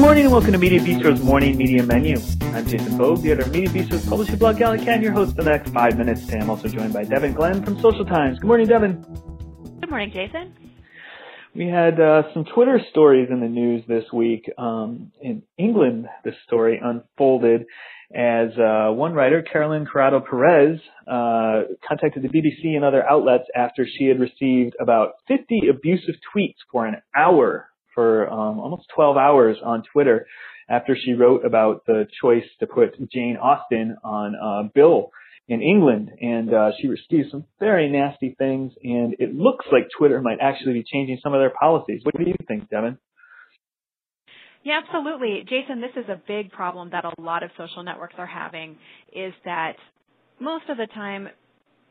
morning and welcome to Media Bistro's Morning Media Menu. I'm Jason Boog, the editor of Media Bistro's publishing blog GalleyCat, your host for the next five minutes. Today I'm also joined by Devin Glenn from Social Times. Good morning, Devin. Good morning, Jason. We had uh, some Twitter stories in the news this week. Um, in England, this story unfolded as uh, one writer, Caroline Criado-Perez, uh, contacted the BBC and other outlets after she had received about 50 abusive tweets for an hour for um, almost 12 hours on Twitter after she wrote about the choice to put Jane Austen on uh, bill in England, and uh, she received some very nasty things. And it looks like Twitter might actually be changing some of their policies. What do you think, Devin? Yeah, absolutely. Jason, this is a big problem that a lot of social networks are having is that most of the time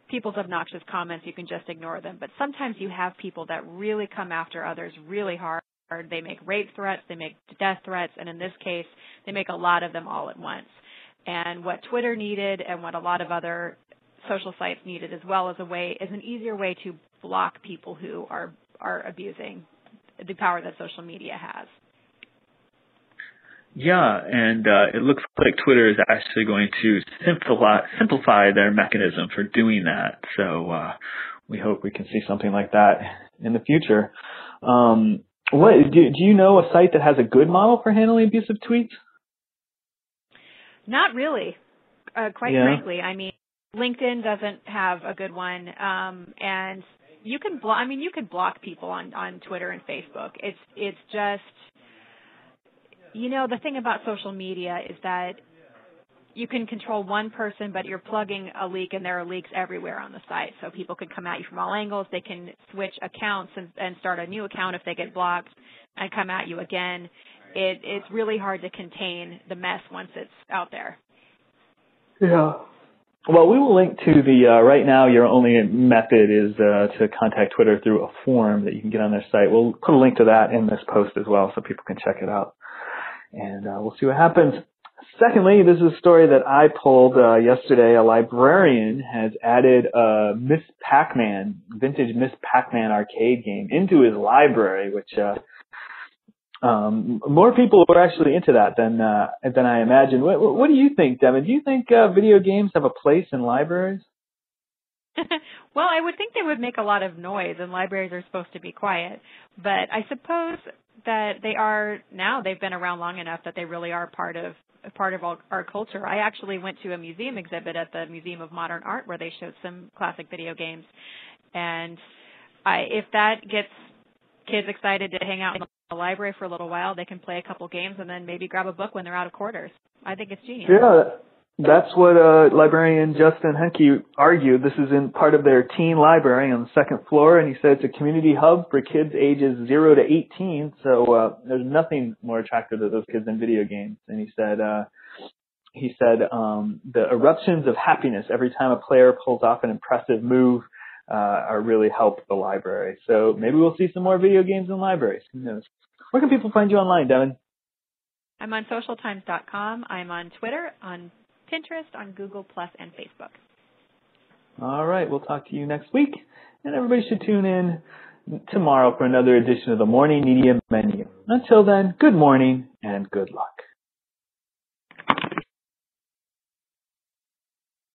people's obnoxious comments, you can just ignore them. But sometimes you have people that really come after others really hard. They make rape threats, they make death threats, and in this case, they make a lot of them all at once. And what Twitter needed and what a lot of other social sites needed as well as a way is an easier way to block people who are are abusing the power that social media has. Yeah, and uh, it looks like Twitter is actually going to simplify simplify their mechanism for doing that. So uh, we hope we can see something like that in the future. Um, what do, do you know a site that has a good model for handling abusive tweets? Not really, uh, quite yeah. frankly. I mean, LinkedIn doesn't have a good one, um, and you can block. I mean, you can block people on on Twitter and Facebook. It's it's just you know, the thing about social media is that you can control one person, but you're plugging a leak, and there are leaks everywhere on the site. So people can come at you from all angles. They can switch accounts and, and start a new account if they get blocked, and come at you again. It, it's really hard to contain the mess once it's out there. Yeah. Well, we will link to the uh, right now. Your only method is uh, to contact Twitter through a form that you can get on their site. We'll put a link to that in this post as well, so people can check it out and uh, we'll see what happens. Secondly, this is a story that I pulled uh, yesterday. A librarian has added a Miss Pac-Man, vintage Miss Pac-Man arcade game into his library, which uh, um, more people are actually into that than uh, than I imagined. What, what do you think, Devin? Do you think uh, video games have a place in libraries? well, I would think they would make a lot of noise, and libraries are supposed to be quiet. But I suppose that they are now they've been around long enough that they really are part of part of our culture. I actually went to a museum exhibit at the Museum of Modern Art where they showed some classic video games, and I, if that gets kids excited to hang out in the library for a little while, they can play a couple games and then maybe grab a book when they're out of quarters. I think it's genius. Yeah, that's what uh, librarian Justin Henke argued. This is in part of their teen library on the second floor, and he said it's a community hub for kids ages 0 to 18. So uh, there's nothing more attractive to those kids than video games. And he said, uh, he said um, the eruptions of happiness every time a player pulls off an impressive move uh, are really help the library. So maybe we'll see some more video games in libraries. Who knows? Where can people find you online, Devin? I'm on socialtimes.com. I'm on Twitter, on Pinterest, on Google Plus, and Facebook. All right, we'll talk to you next week, and everybody should tune in tomorrow for another edition of the Morning Media Menu. Until then, good morning and good luck.